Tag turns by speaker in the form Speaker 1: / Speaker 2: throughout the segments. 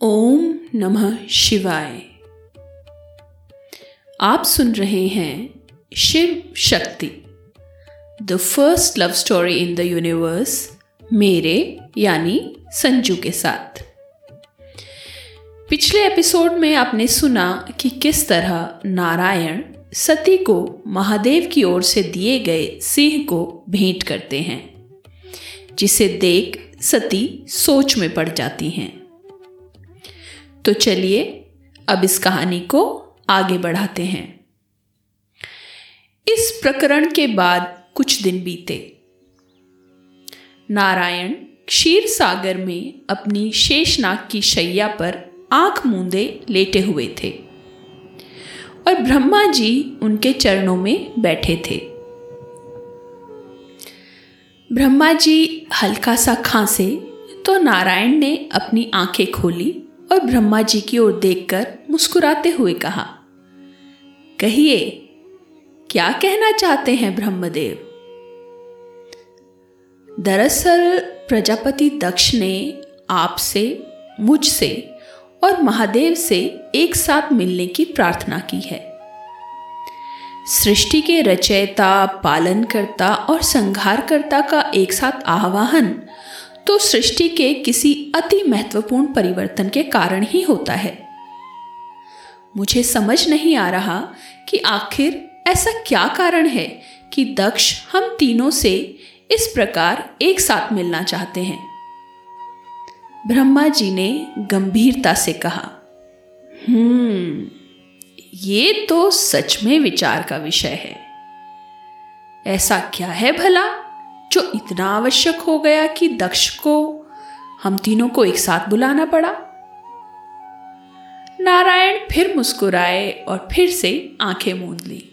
Speaker 1: ओम नमः शिवाय। आप सुन रहे हैं Shiv Shakti. The first love story in the universe मेरे यानी संजू के साथ। पिछले एपिसोड में आपने सुना कि किस तरह नारायण सती को महादेव की ओर से दिए गए सिंह को भेंट करते हैं, जिसे देख सती सोच में पड़ जाती हैं। तो चलिए, अब इस कहानी को आगे बढ़ाते हैं। इस प्रकरण के बाद कुछ दिन बीते। नारायण क्षीर सागर में अपनी शेषनाग की शैया पर आँख मूंदे लेटे हुए थे और ब्रह्मा जी उनके चरणों में बैठे थे। ब्रह्मा जी हल्का सा खांसे तो नारायण ने अपनी आँखें खोली और ब्रह्मा जी की ओर देखकर मुस्कुराते हुए कहा, कहिए, क्या कहना चाहते हैं ब्रह्मदेव? दरअसल, प्रजापति दक्ष ने आपसे, मुझसे और महादेव से एक साथ मिलने की प्रार्थना की है। सृष्टि के रचयिता, पालनकर्ता और संहारकर्ता का एक साथ आह्वान तो सृष्टि के किसी अति महत्वपूर्ण परिवर्तन के कारण ही होता है। मुझे समझ नहीं आ रहा कि आखिर ऐसा क्या कारण है कि दक्ष हम तीनों से इस प्रकार एक साथ मिलना चाहते हैं। ब्रह्मा जी ने गंभीरता से कहा हम्म ये तो सच में विचार का विषय है। ऐसा क्या है भला, जो इतना आवश्यक हो गया कि दक्ष को हम तीनों को एक साथ बुलाना पड़ा? नारायण फिर मुस्कुराए और फिर से आँखें मूंद ली।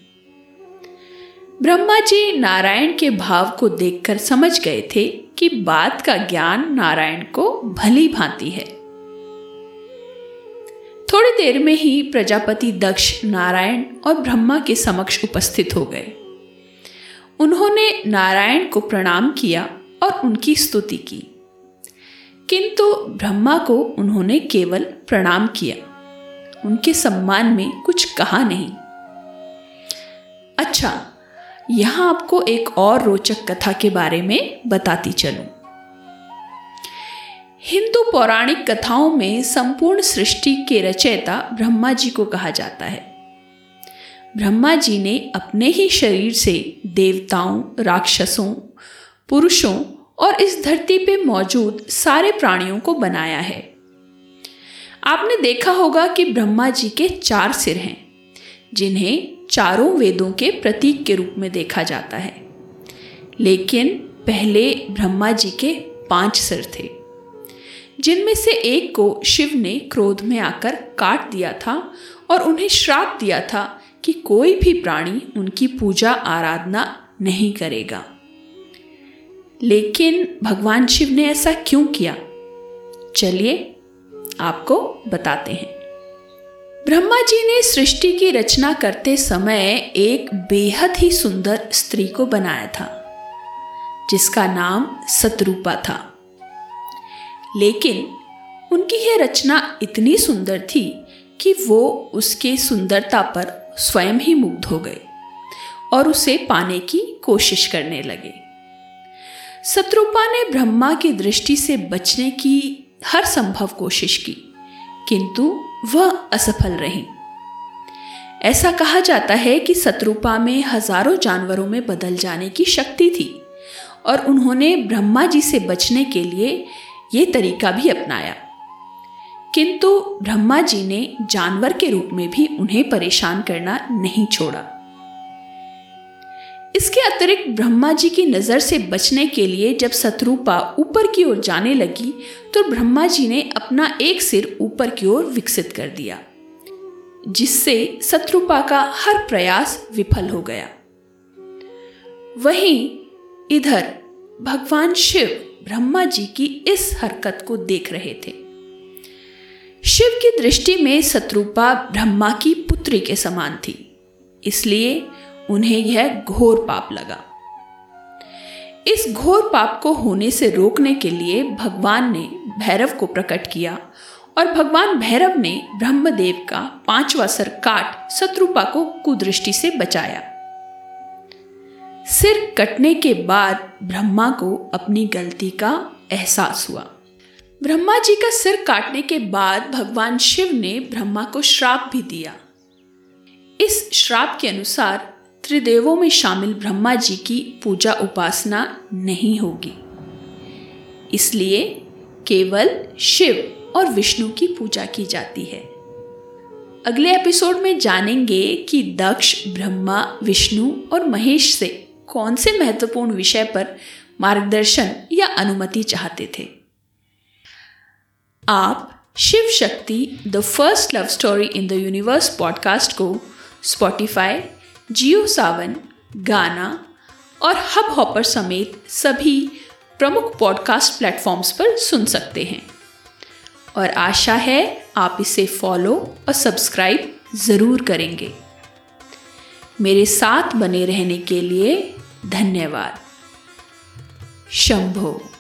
Speaker 1: ब्रह्मा जी नारायण के भाव को देखकर समझ गए थे कि बात का ज्ञान नारायण को भली भांति है। थोड़ी देर में ही प्रजापति दक्ष नारायण और ब्रह्मा के समक्ष उपस्थित हो गए। उन्होंने नारायण को प्रणाम किया और उनकी स्तुति की। किंतु ब्रह्मा को उन्होंने केवल प्रणाम किया। उनके सम्मान में कुछ कहा नहीं। अच्छा यहाँ आपको एक और रोचक कथा के बारे में बताती चलूँ। हिंदू पौराणिक कथाओं में संपूर्ण सृष्टि के रचयिता ब्रह्मा जी को कहा जाता है। ब्रह्मा जी ने अपने ही शरीर से देवताओं, राक्षसों, पुरुषों और इस धरती पे मौजूद सारे प्राणियों को बनाया है। आपने देखा होगा कि ब्रह्मा जी के चार सिर हैं, जिन्हें चारों वेदों के प्रतीक के रूप में देखा जाता है। लेकिन पहले ब्रह्मा जी के पाँच सिर थे। जिनमें से एक को शिव ने क्रोध में आकर काट दिया था और उन्हें श्राप दिया था कि कोई भी प्राणी उनकी पूजा आराधना नहीं करेगा। लेकिन भगवान शिव ने ऐसा क्यों किया? चलिए आपको बताते हैं। ब्रह्मा जी ने सृष्टि की रचना करते समय एक बेहद ही सुंदर स्त्री को बनाया था, जिसका नाम सतरूपा था। लेकिन उनकी यह रचना इतनी सुंदर थी कि वो उसके सुंदरता पर स्वयं ही मुग्ध हो गए और उसे पाने की कोशिश करने लगे। शत्रुपा ने ब्रह्मा की दृष्टि से बचने की हर संभव कोशिश की, किंतु वह असफल रही। ऐसा कहा जाता है कि शत्रुपा में हज़ारों जानवरों में बदल जाने की शक्ति थी और उन्होंने ब्रह्मा जी से बचने के लिए ये तरीका भी अपनाया। किंतु ब्रह्मा जी ने जानवर के रूप में भी उन्हें परेशान करना नहीं छोड़ा। इसके अतिरिक्त ब्रह्मा जी की नज़र से बचने के लिए जब शत्रुपा ऊपर की ओर जाने लगी तो ब्रह्मा जी ने अपना एक सिर ऊपर की ओर विकसित कर दिया, जिससे शत्रुपा का हर प्रयास विफल हो गया। वहीं इधर भगवान शिव ब्रह्मा जी की इस हरकत को देख रहे थे। शिव की दृष्टि में शत्रुपा ब्रह्मा की पुत्री के समान थी, इसलिए उन्हें यह घोर पाप लगा। इस घोर पाप को होने से रोकने के लिए भगवान ने भैरव को प्रकट किया और भगवान भैरव ने ब्रह्मदेव का पांचवा सर काट शत्रुपा को कुदृष्टि से बचाया। सिर कटने के बाद ब्रह्मा को अपनी गलती का एहसास हुआ। ब्रह्मा जी का सिर काटने के बाद भगवान शिव ने ब्रह्मा को श्राप भी दिया। इस श्राप के अनुसार त्रिदेवों में शामिल ब्रह्मा जी की पूजा उपासना नहीं होगी। इसलिए केवल शिव और विष्णु की पूजा की जाती है। अगले एपिसोड में जानेंगे कि दक्ष, ब्रह्मा, विष्णु और महेश से कौन से महत्वपूर्ण विषय पर मार्गदर्शन या अनुमति चाहते थे? आप Shiv Shakti the first love story in the universe podcast को स्पॉटिफाई जियो सावन गाना और हब हॉपर समेत सभी प्रमुख पॉडकास्ट प्लेटफॉर्म्स पर सुन सकते हैं। और आशा है आप इसे फॉलो और सब्सक्राइब ज़रूर करेंगे। मेरे साथ बने रहने के लिए धन्यवाद। शंभो।